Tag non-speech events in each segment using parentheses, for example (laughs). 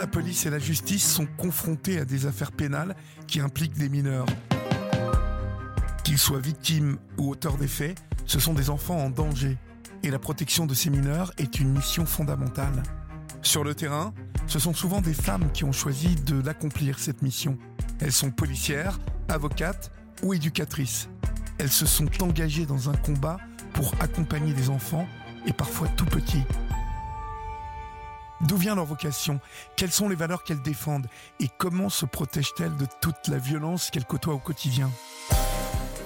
la police et la justice sont confrontés à des affaires pénales qui impliquent des mineurs. Qu'ils soient victimes ou auteurs des faits, ce sont des enfants en danger. Et la protection de ces mineurs est une mission fondamentale. Sur le terrain, ce sont souvent des femmes qui ont choisi de l'accomplir, cette mission. Elles sont policières, avocates ou éducatrices. Elles se sont engagées dans un combat pour accompagner des enfants, et parfois tout petits. D'où vient leur vocation? Quelles sont les valeurs qu'elles défendent? Et comment se protègent-elles de toute la violence qu'elles côtoient au quotidien?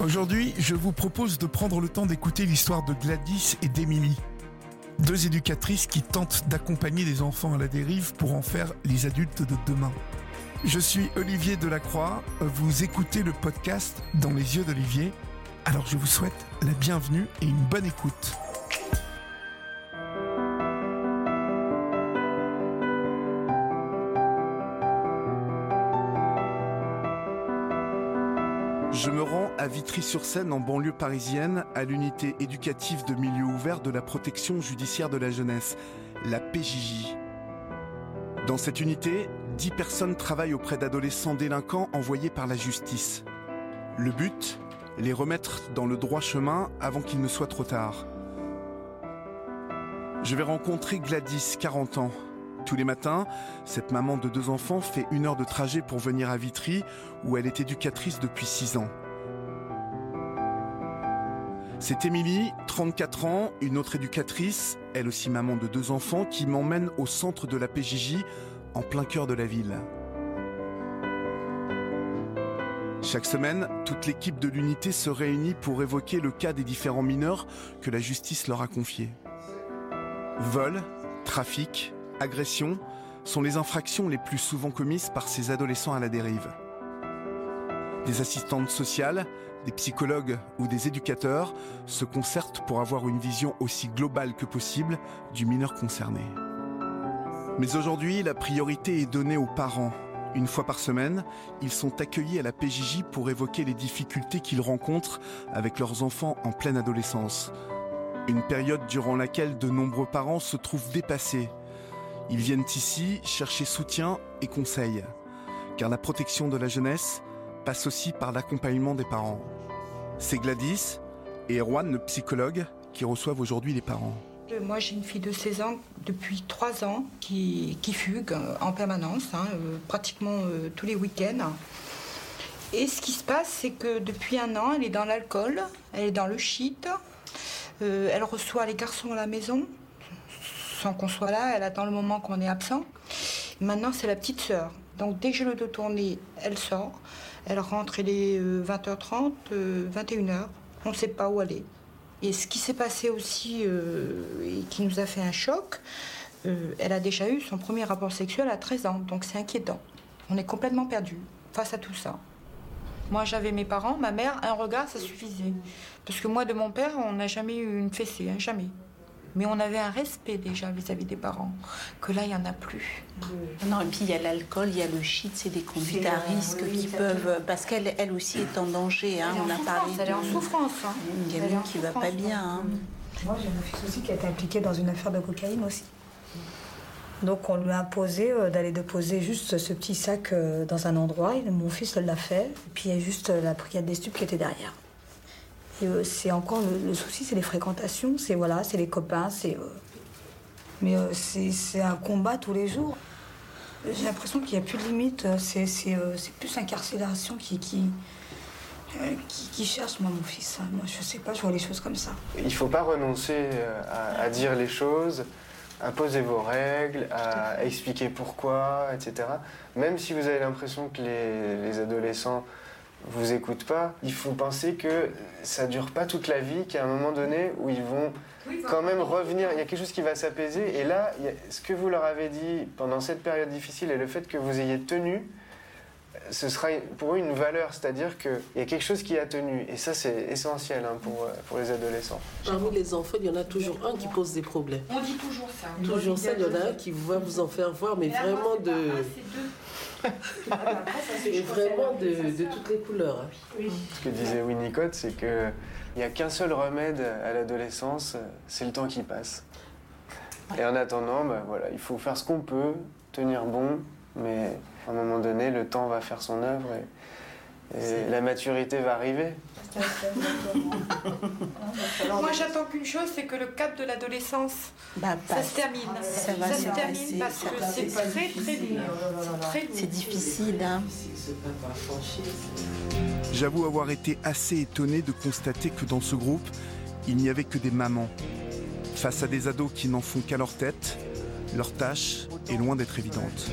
Aujourd'hui, je vous propose de prendre le temps d'écouter l'histoire de Gladys et d'Emily. Deux éducatrices qui tentent d'accompagner des enfants à la dérive pour en faire les adultes de demain. Je suis Olivier Delacroix, vous écoutez le podcast Dans les yeux d'Olivier. Alors je vous souhaite la bienvenue et une bonne écoute. Vitry-sur-Seine, en banlieue parisienne, à l'unité éducative de milieu ouvert de la protection judiciaire de la jeunesse, la PJJ. Dans cette unité, 10 personnes travaillent auprès d'adolescents délinquants envoyés par la justice. Le but Les remettre dans le droit chemin avant qu'il ne soit trop tard. Je vais rencontrer Gladys, 40 ans. Tous les matins, cette maman de deux enfants fait une heure de trajet pour venir à Vitry, où elle est éducatrice depuis six ans. C'est Émilie, 34 ans, une autre éducatrice, elle aussi maman de deux enfants, qui m'emmène au centre de la PJJ, en plein cœur de la ville. Chaque semaine, toute l'équipe de l'unité se réunit pour évoquer le cas des différents mineurs que la justice leur a confiés. Vol, trafic, agression sont les infractions les plus souvent commises par ces adolescents à la dérive. Des assistantes sociales, des psychologues ou des éducateurs se concertent pour avoir une vision aussi globale que possible du mineur concerné. Mais aujourd'hui, la priorité est donnée aux parents. Une fois par semaine, ils sont accueillis à la PJJ pour évoquer les difficultés qu'ils rencontrent avec leurs enfants en pleine adolescence. Une période durant laquelle de nombreux parents se trouvent dépassés. Ils viennent ici chercher soutien et conseils, car la protection de la jeunesse passe aussi par l'accompagnement des parents. C'est Gladys et Erwan, le psychologue, qui reçoivent aujourd'hui les parents. Euh, Moi, j'ai une fille de 16 ans depuis 3 ans qui, fugue euh, en permanence, hein, euh, pratiquement tous les week-ends. Et ce qui se passe, c'est que depuis un an, elle est dans l'alcool, elle est dans le shit, elle reçoit les garçons à la maison, sans qu'on soit là, elle attend le moment qu'on est absent. Maintenant, c'est la petite sœur. Donc, dès que j'ai le dos tourné, elle sort. Elle rentre, elle est euh, 20h30, euh, 21h. On ne sait pas où est. Et ce qui s'est passé aussi euh, et qui nous a fait un choc, euh, elle a déjà eu son premier rapport sexuel à 13 ans, donc c'est inquiétant. On est complètement perdu face à tout ça. Moi j'avais mes parents, ma mère, un regard ça suffisait. Parce que moi de mon père, on n'a jamais eu une fessée, hein, jamais. Mais on avait un respect déjà vis-à-vis des parents, que là il n'y en a plus. Non, et puis il y a l'alcool, il y a le shit, c'est des conduites à risque qui peuvent. Parce qu'elle elle aussi est en danger. hein, Elle est en on a souffrance, parlé elle est en souffrance. hein. Une gamine qui va pas bien. hein. Moi, j'ai mon fils aussi qui a été impliqué dans une affaire de cocaïne aussi. Donc, on lui a imposé euh, d'aller déposer juste ce petit sac euh, dans un endroit. Et mon fils l'a fait. Et puis, il y a juste euh, la brigade des stupes qui était derrière. Euh, c'est encore le, le souci, c'est les fréquentations, c'est voilà, c'est les copains, c'est. euh, Mais euh, c'est c'est un combat tous les jours. J'ai l'impression qu'il n'y a plus de limite. euh, C'est c'est, c'est plus l'incarcération qui, qui, qui, qui cherche, moi, mon fils. Moi, je sais pas, je vois les choses comme ça. Il ne faut pas renoncer à, à dire les choses, à poser vos règles, à, à expliquer pourquoi, etc. Même si vous avez l'impression que les, les adolescents vous écoutent pas, il faut penser que ça dure pas toute la vie, qu'à un moment donné où ils vont quand même revenir, il y a quelque chose qui va s'apaiser. Et là, ce que vous leur avez dit pendant cette période difficile et le fait que vous ayez tenu, ce sera pour eux une valeur, c'est-à-dire qu'il y a quelque chose qui a tenu. Et ça, c'est essentiel hein, pour, euh, pour les adolescents. Parmi les enfants, il y en a toujours un qui pose des problèmes. On dit toujours ça. Toujours ça, il y en a un qui va vous en faire voir, mais vraiment de, et vraiment de, de toutes les couleurs. hein. Ce que disait Winnicott, c'est qu'il n'y a qu'un seul remède à l'adolescence, c'est le temps qui passe. Et en attendant, bah, voilà, il faut faire ce qu'on peut tenir bon, mais à un moment donné, le temps va faire son œuvre et, et la maturité va arriver. (laughs) Moi, j'attends qu'une chose, c'est que le cap de l'adolescence, Bah, ça passe. se termine. Ça va se se termine passer, parce ça que c'est très très. C'est très lourd. C'est difficile, hein. J'avoue avoir été assez étonné de constater que dans ce groupe, il n'y avait que des mamans. Face à des ados qui n'en font qu'à leur tête, leur tâche est loin d'être évidente.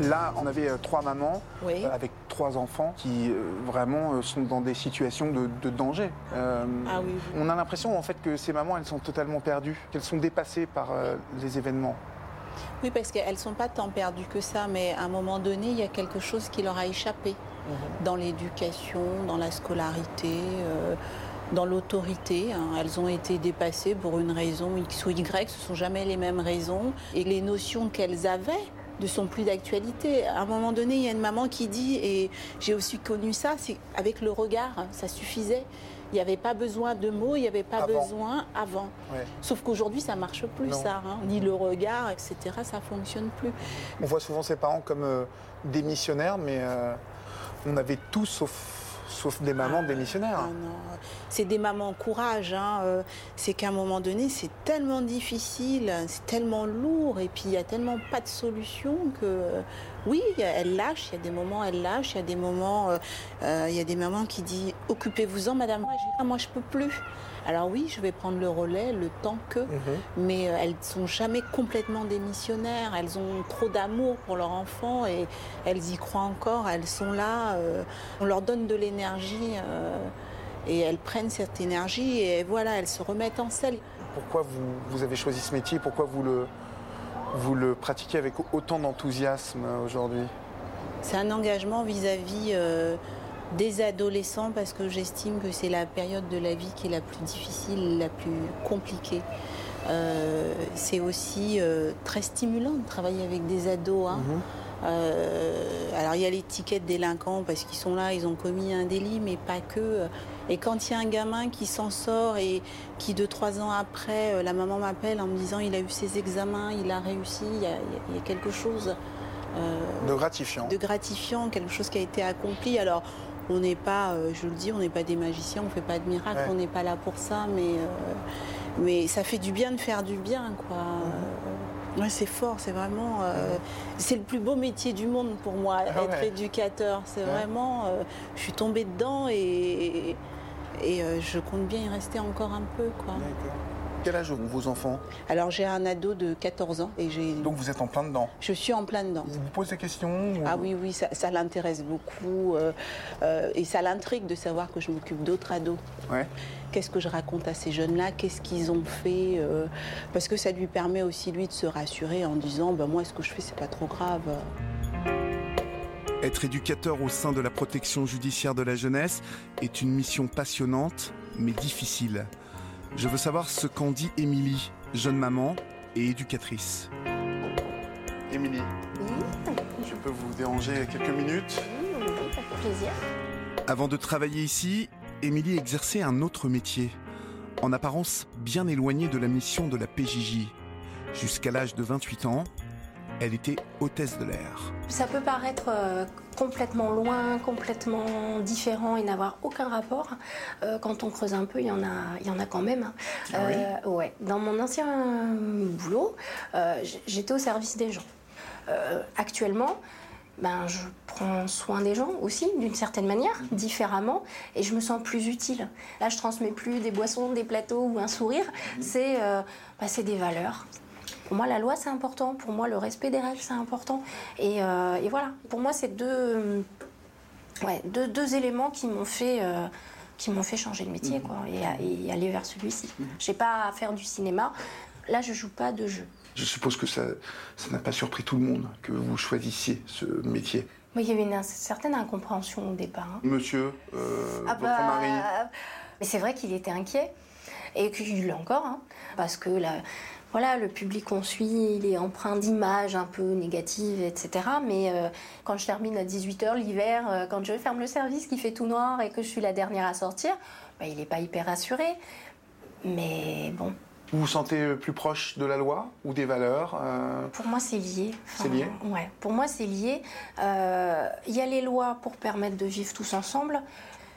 Là, on avait euh, trois mamans Oui. euh, avec trois enfants qui euh, vraiment sont dans des situations de, de danger. Euh, Ah oui. On a l'impression en fait que ces mamans, elles sont totalement perdues, qu'elles sont dépassées par euh, les événements. Oui, parce qu'elles ne sont pas tant perdues que ça, mais à un moment donné, il y a quelque chose qui leur a échappé dans l'éducation, dans la scolarité, euh, dans l'autorité. hein. Elles ont été dépassées pour une raison X ou Y, ce ne sont jamais les mêmes raisons. Et les notions qu'elles avaient ne sont plus d'actualité. À un moment donné, il y a une maman qui dit, et j'ai aussi connu ça, c'est avec le regard, hein, ça suffisait. Il n'y avait pas besoin de mots, il n'y avait pas Avant. besoin avant. Ouais. Sauf qu'aujourd'hui, ça marche plus, Non. ça. hein. Ni le regard, etc., ça fonctionne plus. On voit souvent ces parents comme euh, des missionnaires, mais euh, on avait tout sauf, sauf des mamans démissionnaires. Ah non, c'est des mamans courage. hein, euh, C'est qu'à un moment donné, c'est tellement difficile, c'est tellement lourd, et puis il n'y a tellement pas de solution que euh, oui, elles lâchent. Il y a des moments, elles lâchent. Il y a des moments, euh, euh, il y a des mamans qui disent occupez-vous-en, madame. Moi, je dis, Ah, moi, je peux plus. Alors oui, je vais prendre le relais le temps que, Mhm. mais euh, elles sont jamais complètement démissionnaires. Elles ont trop d'amour pour leur enfant et elles y croient encore. Elles sont là. euh, on leur donne de l'énergie et elles prennent cette énergie et voilà, elles se remettent en selle. Pourquoi vous, vous avez choisi ce métier? Pourquoi vous le, vous le pratiquez avec autant d'enthousiasme aujourd'hui? C'est un engagement vis-à-vis euh, des adolescents parce que j'estime que c'est la période de la vie qui est la plus difficile, la plus compliquée. Euh, c'est aussi euh, très stimulant de travailler avec des ados. hein. Euh, alors il y a l'étiquette délinquant parce qu'ils sont là, ils ont commis un délit, mais pas que. Et quand il y a un gamin qui s'en sort et qui deux trois ans après, euh, la maman m'appelle en me disant il a eu ses examens, il a réussi, il y a, il y a quelque chose. euh, De gratifiant. de gratifiant, quelque chose qui a été accompli. Alors, on n'est pas, je le dis, on n'est pas des magiciens, on ne fait pas de miracles, Ouais. on n'est pas là pour ça, mais, euh, mais ça fait du bien de faire du bien, quoi. Euh, ouais, c'est fort, c'est vraiment, euh, c'est le plus beau métier du monde pour moi, Ah être ouais. éducateur. C'est Ouais. vraiment, euh, je suis tombée dedans et, et euh, je compte bien y rester encore un peu, quoi. D'accord. Quel âge ont vos enfants Alors, j'ai un ado de 14 ans et j'ai, Donc vous êtes en plein dedans. je suis en plein dedans. Vous posent des questions ou- Ah oui, oui, ça, ça l'intéresse beaucoup. euh, euh, et ça l'intrigue de savoir que je m'occupe d'autres ados. Ouais. Qu'est-ce que je raconte à ces jeunes-là? Qu'est-ce qu'ils ont fait euh, Parce que ça lui permet aussi, lui, de se rassurer en disant ben, Moi, ce que je fais, c'est pas trop grave. Être éducateur au sein de la protection judiciaire de la jeunesse est une mission passionnante, mais difficile. Je veux savoir ce qu'en dit Émilie, jeune maman et éducatrice. Émilie, je peux vous déranger quelques minutes? Plaisir. Avant de travailler ici, Émilie exerçait un autre métier, en apparence bien éloigné de la mission de la PJJ. Jusqu'à l'âge de 28 ans, elle était hôtesse de l'air. Ça peut paraître euh, complètement loin, complètement différent et n'avoir aucun rapport. Euh, quand on creuse un peu, il y en a, il y en a quand même. Euh, ouais. Dans mon ancien boulot, euh, j'étais au service des gens. Euh, actuellement, ben, je prends soin des gens aussi, d'une certaine manière, différemment, et je me sens plus utile. Là, je transmets plus des boissons, des plateaux ou un sourire, c'est euh, bah, c'est des valeurs. Pour moi, la loi, c'est important. Pour moi, le respect des règles, c'est important. Et, euh, et voilà. Pour moi, c'est deux, euh, ouais, deux, deux éléments qui m'ont fait, euh, qui m'ont fait changer de métier quoi, et, aller vers celui-ci. Je n'ai pas à faire du cinéma. Là, je joue pas de jeu. Je suppose que ça n'a pas surpris tout le monde que vous choisissiez ce métier. Il y avait une certaine incompréhension au départ. hein. Monsieur, euh, Ah votre bah, mari, Mais c'est vrai qu'il était inquiet. Et qu'il l'est encore. hein, parce que la- voilà, le public qu'on suit, il est empreint d'images un peu négatives, etc. Mais euh, quand je termine à 18h l'hiver, euh, quand je ferme le service qui fait tout noir et que je suis la dernière à sortir, bah, il n'est pas hyper rassuré. Mais bon, Vous vous sentez plus proche de la loi ou des valeurs euh, Pour moi, c'est lié. C'est lié? Ouais, pour moi, c'est lié. Euh, Il y a les lois pour permettre de vivre tous ensemble.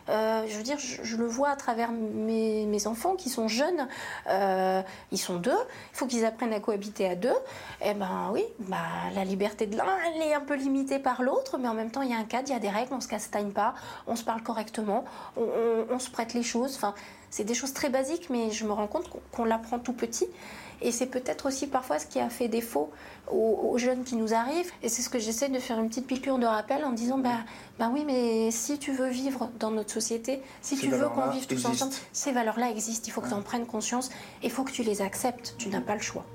Euh, je veux dire, je, le vois à travers mes, enfants qui sont jeunes. Euh, ils sont deux. Il faut qu'ils apprennent à cohabiter à deux. Eh ben oui, bah, la liberté de l'un, elle est un peu limitée par l'autre, mais en même temps, il y a un cadre, il y a des règles, on se castagne pas, on se parle correctement, on, se prête les choses. Enfin, c'est des choses très basiques, mais je me rends compte qu'on l'apprend tout petit. Et c'est peut-être aussi parfois ce qui a fait défaut aux, aux jeunes qui nous arrivent. Et c'est ce que j'essaie de faire une petite piqûre de rappel en disant bah, bah oui, mais si tu veux vivre dans notre société, si Ces tu veux qu'on vive tous existent. ensemble, ces valeurs-là existent. Il faut que tu en prennes conscience. Il faut que tu les acceptes. Tu n'as pas le choix.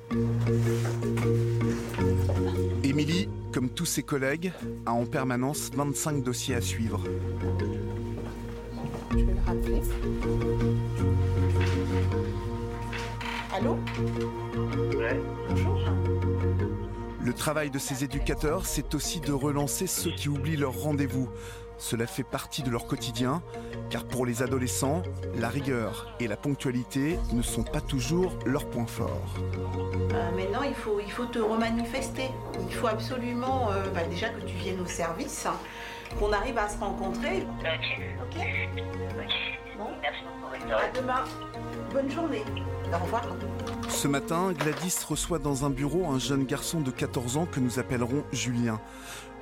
Émilie, comme tous ses collègues, a en permanence 25 dossiers à suivre. Je vais le rappeler. Allô Bonjour. Le travail de ces éducateurs, c'est aussi de relancer ceux qui oublient leur rendez-vous. Cela fait partie de leur quotidien, car pour les adolescents, la rigueur et la ponctualité ne sont pas toujours leurs points forts. Euh, maintenant, il faut, il faut te remanifester. Il faut absolument euh, bah, déjà que tu viennes au service, hein, qu'on arrive à se rencontrer. Ok. Bon. À demain. Bonne journée. Au revoir. Ce matin, Gladys reçoit dans un bureau un jeune garçon de 14 ans que nous appellerons Julien.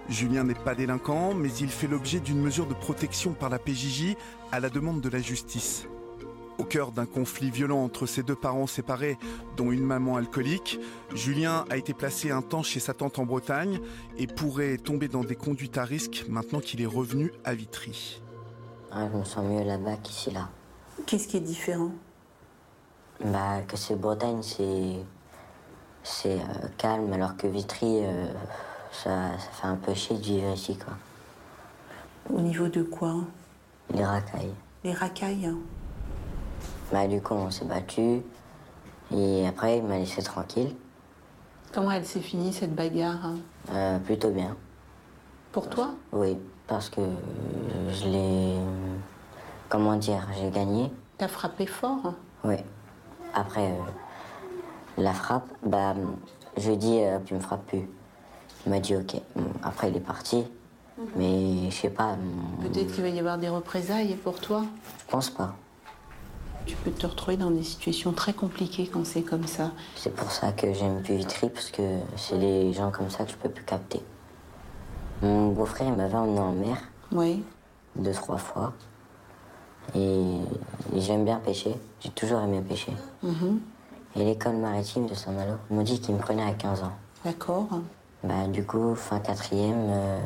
Julien n'est pas délinquant, mais il fait l'objet d'une mesure de protection par la PJJ à la demande de la justice. Au cœur d'un conflit violent entre ses deux parents séparés, dont une maman alcoolique, Julien a été placé un temps chez sa tante en Bretagne et pourrait tomber dans des conduites à risque maintenant qu'il est revenu à Vitry. Ah, je me sens mieux là-bas qu'ici là. Qu'est-ce qui est différent? Bah, que c'est Bretagne, c'est. C'est euh, calme, alors que Vitry, euh, ça, ça fait un peu chier de vivre ici, quoi. Au niveau de quoi? Les racailles. Les racailles hein. Bah, du coup, on s'est battu. Et après, il m'a laissé tranquille. Comment elle s'est finie cette bagarre hein? Euh, plutôt bien. Pour toi? Oui, parce que je l'ai. Comment dire J'ai gagné. T'as frappé fort hein? Oui. Après euh, la frappe, bah, je lui ai dit, tu me frappes plus. Il m'a dit, ok. Après, il est parti. Mais je sais pas, Peut-être qu'il va y avoir des représailles pour toi. je pense pas. Tu peux te retrouver dans des situations très compliquées quand c'est comme ça. C'est pour ça que j'aime plus Vitry, parce que c'est les gens comme ça que je peux plus capter. Mon beau-frère, m'avait emmené en mer Oui. deux, trois fois. Et j'aime bien pêcher. J'ai toujours aimé pêcher. Mhm. Et l'école maritime de Saint-Malo m'ont dit qu'ils me prenaient à 15 ans. D'accord. Bah, du coup, fin quatrième, euh,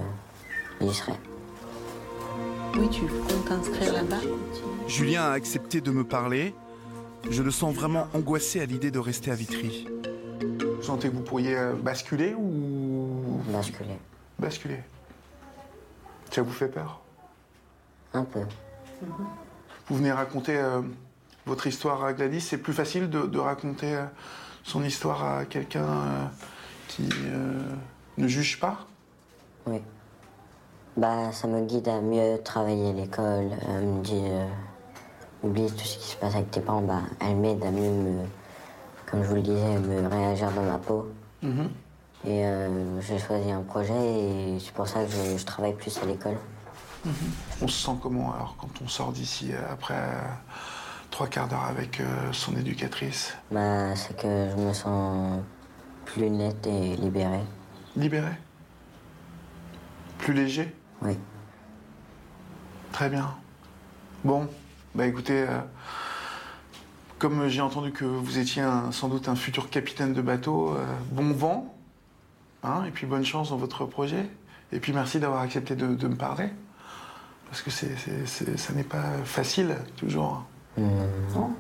j'y serai. Oui, tu comptes t'inscrire là-bas Julien a accepté de me parler. Je le sens vraiment angoissé à l'idée de rester à Vitry. Vous sentez que vous pourriez euh, basculer ou Basculer. basculer Ça vous fait peur? Un peu. Vous venez raconter euh, votre histoire à Gladys. C'est plus facile de, de raconter euh, son histoire à quelqu'un euh, qui ne juge pas? Oui. Bah, ça me guide à mieux travailler à l'école. Elle me dit, euh, oublie tout ce qui se passe avec tes parents. Bah, elle m'aide à mieux me, comme je vous le disais, me réagir dans ma peau. Mhm. Et euh, j'ai choisi un projet et c'est pour ça que je, je travaille plus à l'école. On se sent comment alors quand on sort d'ici euh, après euh, trois quarts d'heure avec euh, son éducatrice? Bah, c'est que je me sens plus net et libéré. Libéré? Plus léger? Oui. Très bien. Bon, bah écoutez, euh, comme j'ai entendu que vous étiez un- sans doute un futur capitaine de bateau, euh, bon vent, hein, et puis bonne chance dans votre projet. Et puis merci d'avoir accepté de, de me parler, parce que ça n'est pas facile toujours. Non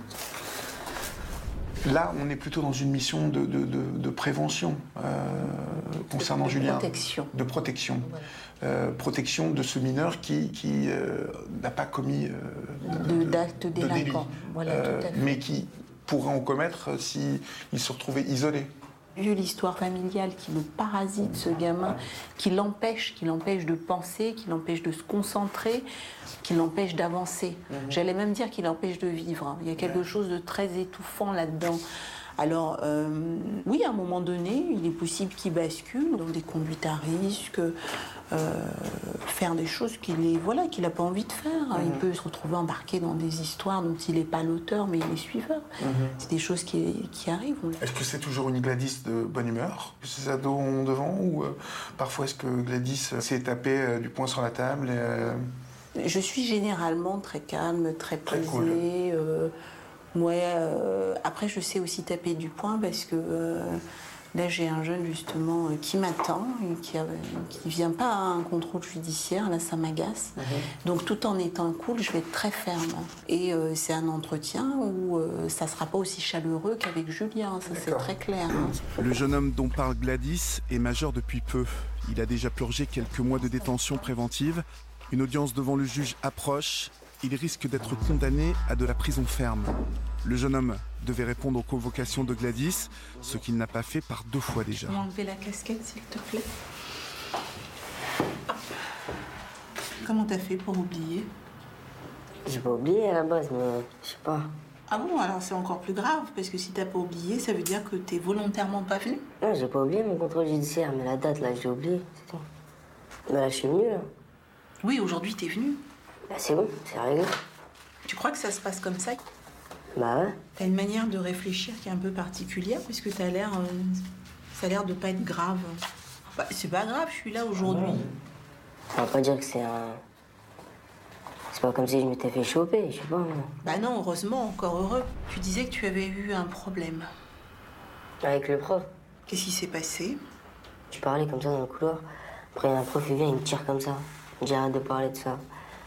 Là, on est plutôt dans une mission de, de- de- de prévention euh, concernant de Julien. protection. De protection. Euh, protection de ce mineur qui, qui, euh, n'a pas commis euh, d'actes de délinquants. Voilà, euh, mais qui pourrait en commettre s'il se retrouvait isolé. Vu l'histoire familiale qui le parasite, ce gamin, qui l'empêche, qui l'empêche de penser, qui l'empêche de se concentrer, qui l'empêche d'avancer. J'allais même dire qu'il l'empêche de vivre. hein. Il y a quelque chose de très étouffant là-dedans. Alors, euh, oui, à un moment donné, il est possible qu'il bascule dans des conduites à risque, faire des choses qu'il est, voilà, qu'il n'a pas envie de faire. Il Mhm. peut se retrouver embarqué dans des histoires dont il n'est pas l'auteur, mais il est suiveur. Mhm. C'est des choses qui, qui arrivent. Est-ce que c'est toujours une Gladys de bonne humeur? Que ces ados ont devant Ou euh, parfois est-ce que Gladys euh, s'est tapé euh, du poing sur la table et, euh, Je suis généralement très calme, très Très posée. cool. euh, ouais, euh, après, je sais aussi taper du poing parce que euh, là, j'ai un jeune justement euh, qui m'attend et qui ne vient pas à un contrôle judiciaire. Là, ça m'agace. Donc, tout en étant cool, je vais être très ferme. Et euh, c'est un entretien où euh, ça ne sera pas aussi chaleureux qu'avec Julien. Ça, c'est très clair. hein. Le jeune homme dont parle Gladys est majeur depuis peu. Il a déjà purgé quelques mois de détention préventive. Une audience devant le juge approche. Il risque d'être condamné à de la prison ferme. Le jeune homme devait répondre aux convocations de Gladys, ce qu'il n'a pas fait par deux fois déjà. Tu peux enlever la casquette, s'il te plaît? Comment t'as fait pour oublier? J'ai pas oublié à la base, mais je sais pas. Ah bon, alors c'est encore plus grave, parce que si t'as pas oublié, ça veut dire que t'es volontairement pas venu? Non, j'ai pas oublié mon contrôle judiciaire, mais la date là, j'ai oublié, c'est tout. Mais là, je suis venu là. Oui, aujourd'hui t'es venu. Bah, c'est bon, c'est réglé. Tu crois que ça se passe comme ça? Bah ouais. T'as une manière de réfléchir qui est un peu particulière, parce que t'as l'air. euh, ça a l'air de pas être grave. Bah, c'est pas grave, je suis là aujourd'hui. Ça va pas dire que c'est un. C'est pas comme si je m'étais fait choper, je sais pas. Bah non, heureusement, encore heureux. Tu disais que tu avais eu un problème. Avec le prof, Qu'est-ce qui s'est passé? Tu parlais comme ça dans le couloir. Après, un prof, il vient, il me tire comme ça. J'ai arrête de parler de ça.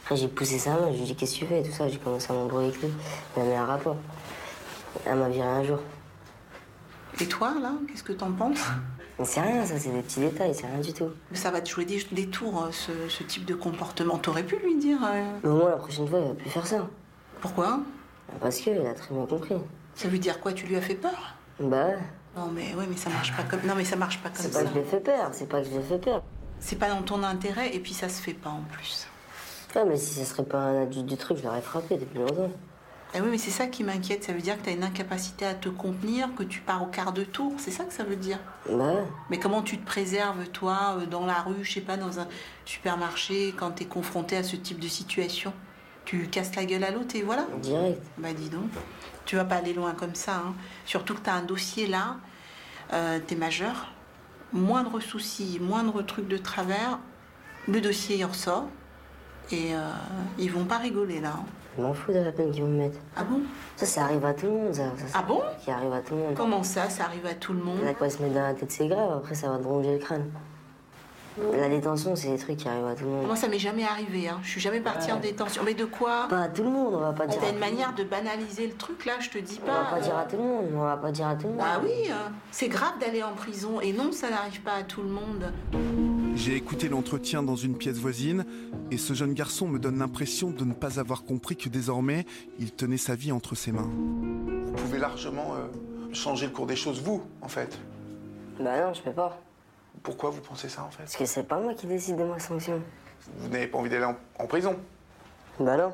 Après, j'ai poussé sa main, je lui ai dit Qu'est-ce que tu fais et tout ça. J'ai commencé à m'embrouiller avec lui. Il m'a mis un rapport. Elle m'a viré un jour. Et toi, là, qu'est-ce que t'en penses? C'est rien, ça, c'est des petits détails, c'est rien du tout. Ça va te jouer des, des tours, euh, ce, ce type de comportement. T'aurais pu lui dire. euh, Mais au moins, la prochaine fois, il va plus faire ça. Pourquoi? Parce qu'il a très bien compris. Ça veut dire quoi? Tu lui as fait peur? Bah ouais. Non, mais ouais, mais ça marche pas comme. Non, mais ça marche pas comme C'est ça. pas que je l'ai fait peur, c'est pas que je l'ai fait peur. C'est pas dans ton intérêt, et puis ça se fait pas en plus. Ouais, mais si ça serait pas un adulte du truc, je l'aurais frappé depuis longtemps. Ah oui, mais c'est ça qui m'inquiète. Ça veut dire que tu as une incapacité à te contenir, que tu pars au quart de tour. C'est ça que ça veut dire. Ouais. Mais comment tu te préserves, toi, euh, dans la rue, je sais pas, dans un supermarché, quand tu es confronté à ce type de situation? Tu casses la gueule à l'autre et voilà. Direct. Bah dis donc. Tu vas pas aller loin comme ça. hein. Surtout que tu as un dossier là, euh, tu es majeur. Moindre souci, moindre truc de travers, le dossier il ressort. Et euh, ils vont pas rigoler là. hein. Je m'en fous de la peine qu'ils vont me mettre. Ah bon? Ça, ça arrive à tout le monde, ça. ça Ah bon? Qui arrive à tout le monde. Comment ça, ça arrive à tout le monde? Là, quoi se mettre dans la tête, c'est grave, après, ça va te ronger le crâne. La détention, c'est des trucs qui arrivent à tout le monde. Moi, ça m'est jamais arrivé. Hein. Je suis jamais partie en détention. Mais de quoi? Pas à tout le monde, on va pas dire. T'as à une tout le manière de banaliser le truc là, je te dis On va pas. pas dire à tout le monde, on va pas dire à tout le monde. Bah oui, hein. c'est grave d'aller en prison. Et non, ça n'arrive pas à tout le monde. J'ai écouté l'entretien dans une pièce voisine et ce jeune garçon me donne l'impression de ne pas avoir compris que désormais, il tenait sa vie entre ses mains. Vous pouvez largement euh, changer le cours des choses, vous, en fait. Bah non, je peux pas. Pourquoi vous pensez ça, en fait? Parce que c'est pas moi qui décide de ma sanction. Vous n'avez pas envie d'aller en, en prison? Bah non.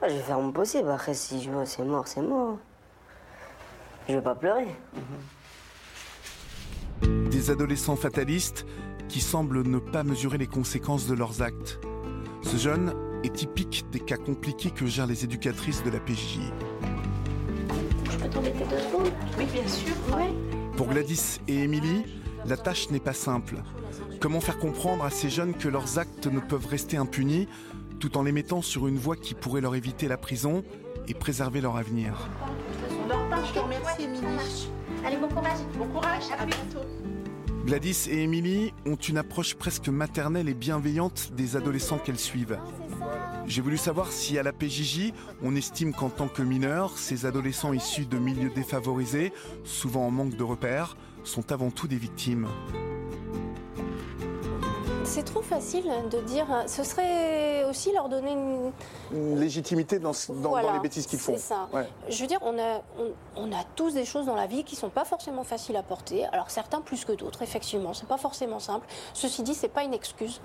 Moi, je vais faire mon possible. Après, si je vois c'est mort, c'est mort. Je vais pas pleurer. Des adolescents fatalistes qui semblent ne pas mesurer les conséquences de leurs actes. Ce jeune est typique des cas compliqués que gèrent les éducatrices de la PJJ. Je peux t'embêter deux secondes? Oui, bien sûr. Ouais. Pour Gladys et Émilie, la tâche n'est pas simple. Comment faire comprendre à ces jeunes que leurs actes ne peuvent rester impunis tout en les mettant sur une voie qui pourrait leur éviter la prison et préserver leur avenir? On leur parle, je te remercie, Émilie. Allez, bon courage. Bon courage, à bientôt. Gladys et Émilie ont une approche presque maternelle et bienveillante des adolescents qu'elles suivent. J'ai voulu savoir si à la PJJ, on estime qu'en tant que mineurs, ces adolescents issus de milieux défavorisés, souvent en manque de repères, sont avant tout des victimes. C'est trop facile de dire. Ce serait aussi leur donner une. Une légitimité dans, dans- dans les bêtises qu'ils font. C'est ça. Ouais. Je veux dire, on a, on, on a tous des choses dans la vie qui sont pas forcément faciles à porter. Alors certains plus que d'autres, effectivement, c'est pas forcément simple. Ceci dit, c'est pas une excuse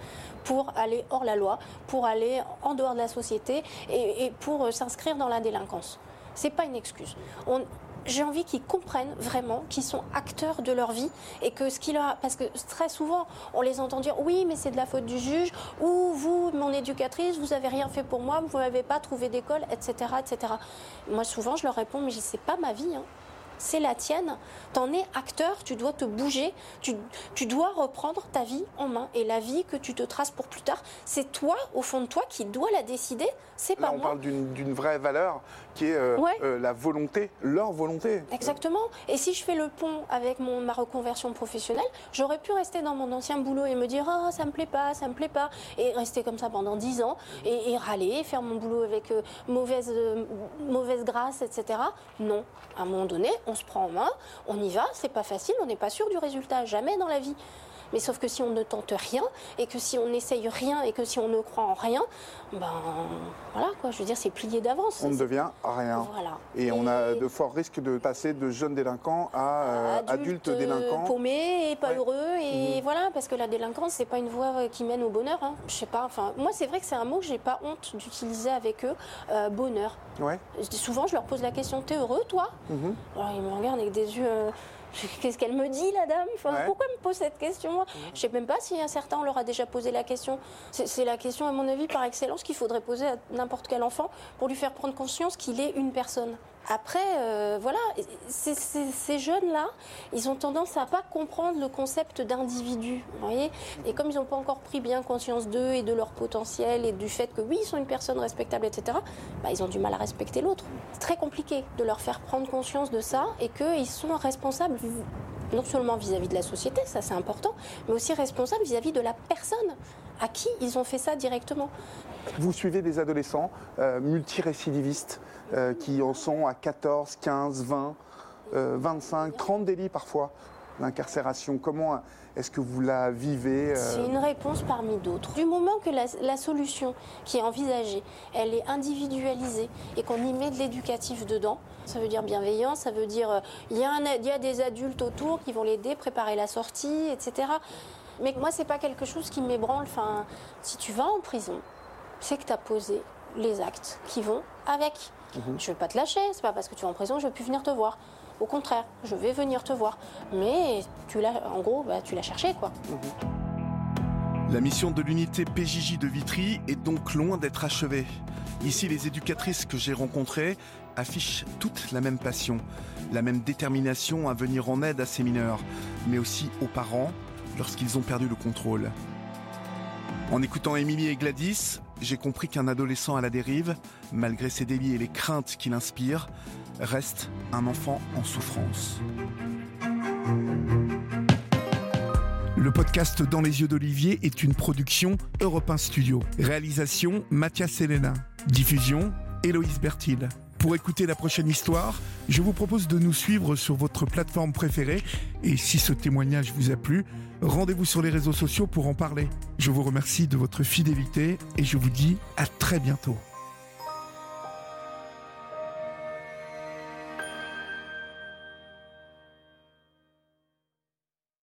pour aller hors la loi, pour aller en dehors de la société et, et pour euh, s'inscrire dans la délinquance. C'est pas une excuse. On, j'ai envie qu'ils comprennent vraiment qu'ils sont acteurs de leur vie et que ce qui leur parce que très souvent on les entend dire oui mais c'est de la faute du juge ou vous mon éducatrice vous avez rien fait pour moi vous n'avez pas trouvé d'école etc etc moi souvent je leur réponds mais c'est pas ma vie hein c'est la tienne. T'en es acteur, tu dois te bouger, tu, tu, dois reprendre ta vie en main. Et la vie que tu te traces pour plus tard, c'est toi, au fond de toi, qui dois la décider. C'est pas Là, on moi. parle d'une vraie valeur qui est euh, Ouais. euh, la volonté, leur volonté. Exactement. Et si je fais le pont avec mon, ma reconversion professionnelle, j'aurais pu rester dans mon ancien boulot et me dire ah ça me plaît pas, ça me plaît pas, et rester comme ça pendant dix ans et, et râler, faire mon boulot avec euh, mauvaise mauvaise grâce, etc. Non. À un moment donné, on se prend en main, on y va. C'est pas facile, on n'est pas sûr du résultat, jamais dans la vie. Mais sauf que si on ne tente rien et que si on n'essaye rien et que si on ne croit en rien, ben voilà quoi. Je veux dire, c'est plié d'avance. On ne devient rien. Voilà. Et, on a de forts risques de passer de jeunes délinquants à euh, adultes, délinquants. paumés et pas Ouais. heureux et Mhm. voilà parce que la délinquance c'est pas une voie euh, qui mène au bonheur hein. je sais pas enfin moi c'est vrai que c'est un mot que j'ai pas honte d'utiliser avec eux euh, bonheur Ouais. souvent je leur pose la question t'es heureux toi? Mhm. alors ils me regardent avec des yeux euh, Qu'est-ce qu'elle me dit, la dame? Enfin, Ouais. Pourquoi elle me pose cette question? Je sais même pas si un certain on leur a déjà posé la question. C'est c'est la question, à mon avis, par excellence, qu'il faudrait poser à n'importe quel enfant pour lui faire prendre conscience qu'il est une personne. Après, euh, voilà, ces jeunes-là, ils ont tendance à pas comprendre le concept d'individu, voyez Et comme ils n'ont pas encore pris bien conscience d'eux et de leur potentiel et du fait que oui, ils sont une personne respectable, etc., bah, ils ont du mal à respecter l'autre. C'est très compliqué de leur faire prendre conscience de ça et qu'ils sont responsables non seulement vis-à-vis de la société, ça c'est important, mais aussi responsables vis-à-vis de la personne à qui ils ont fait ça directement. Vous suivez des adolescents euh, multirécidivistes euh, qui en sont à 14, 15, 20, euh, 25, 30 délits parfois d'incarcération. Comment est-ce que vous la vivez euh, C'est une réponse parmi d'autres. Du moment que la, solution qui est envisagée, elle est individualisée et qu'on y met de l'éducatif dedans, ça veut dire bienveillance, ça veut dire euh, il y a des adultes autour qui vont l'aider, préparer la sortie, etc. Mais moi, c'est pas quelque chose qui m'ébranle. Enfin, si tu vas en prison, c'est que tu as posé les actes qui vont avec. Je vais pas te lâcher, c'est pas parce que tu es en prison, je vais plus venir te voir. Au contraire, je vais venir te voir. Mais tu l'as, en gros, bah, tu l'as cherché, quoi. La mission de l'unité PJJ de Vitry est donc loin d'être achevée. Ici, les éducatrices que j'ai rencontrées affichent toutes la même passion, la même détermination à venir en aide à ces mineurs, mais aussi aux parents lorsqu'ils ont perdu le contrôle. En écoutant Émilie et Gladys, j'ai compris qu'un adolescent à la dérive, malgré ses délits et les craintes qu'il inspire, reste un enfant en souffrance. Le podcast Dans les yeux d'Olivier est une production Europe 1 Studio. Réalisation Mathias Helena. Diffusion Héloïse Bertil. Pour écouter la prochaine histoire, je vous propose de nous suivre sur votre plateforme préférée et si ce témoignage vous a plu, rendez-vous sur les réseaux sociaux pour en parler. Je vous remercie de votre fidélité et je vous dis à très bientôt.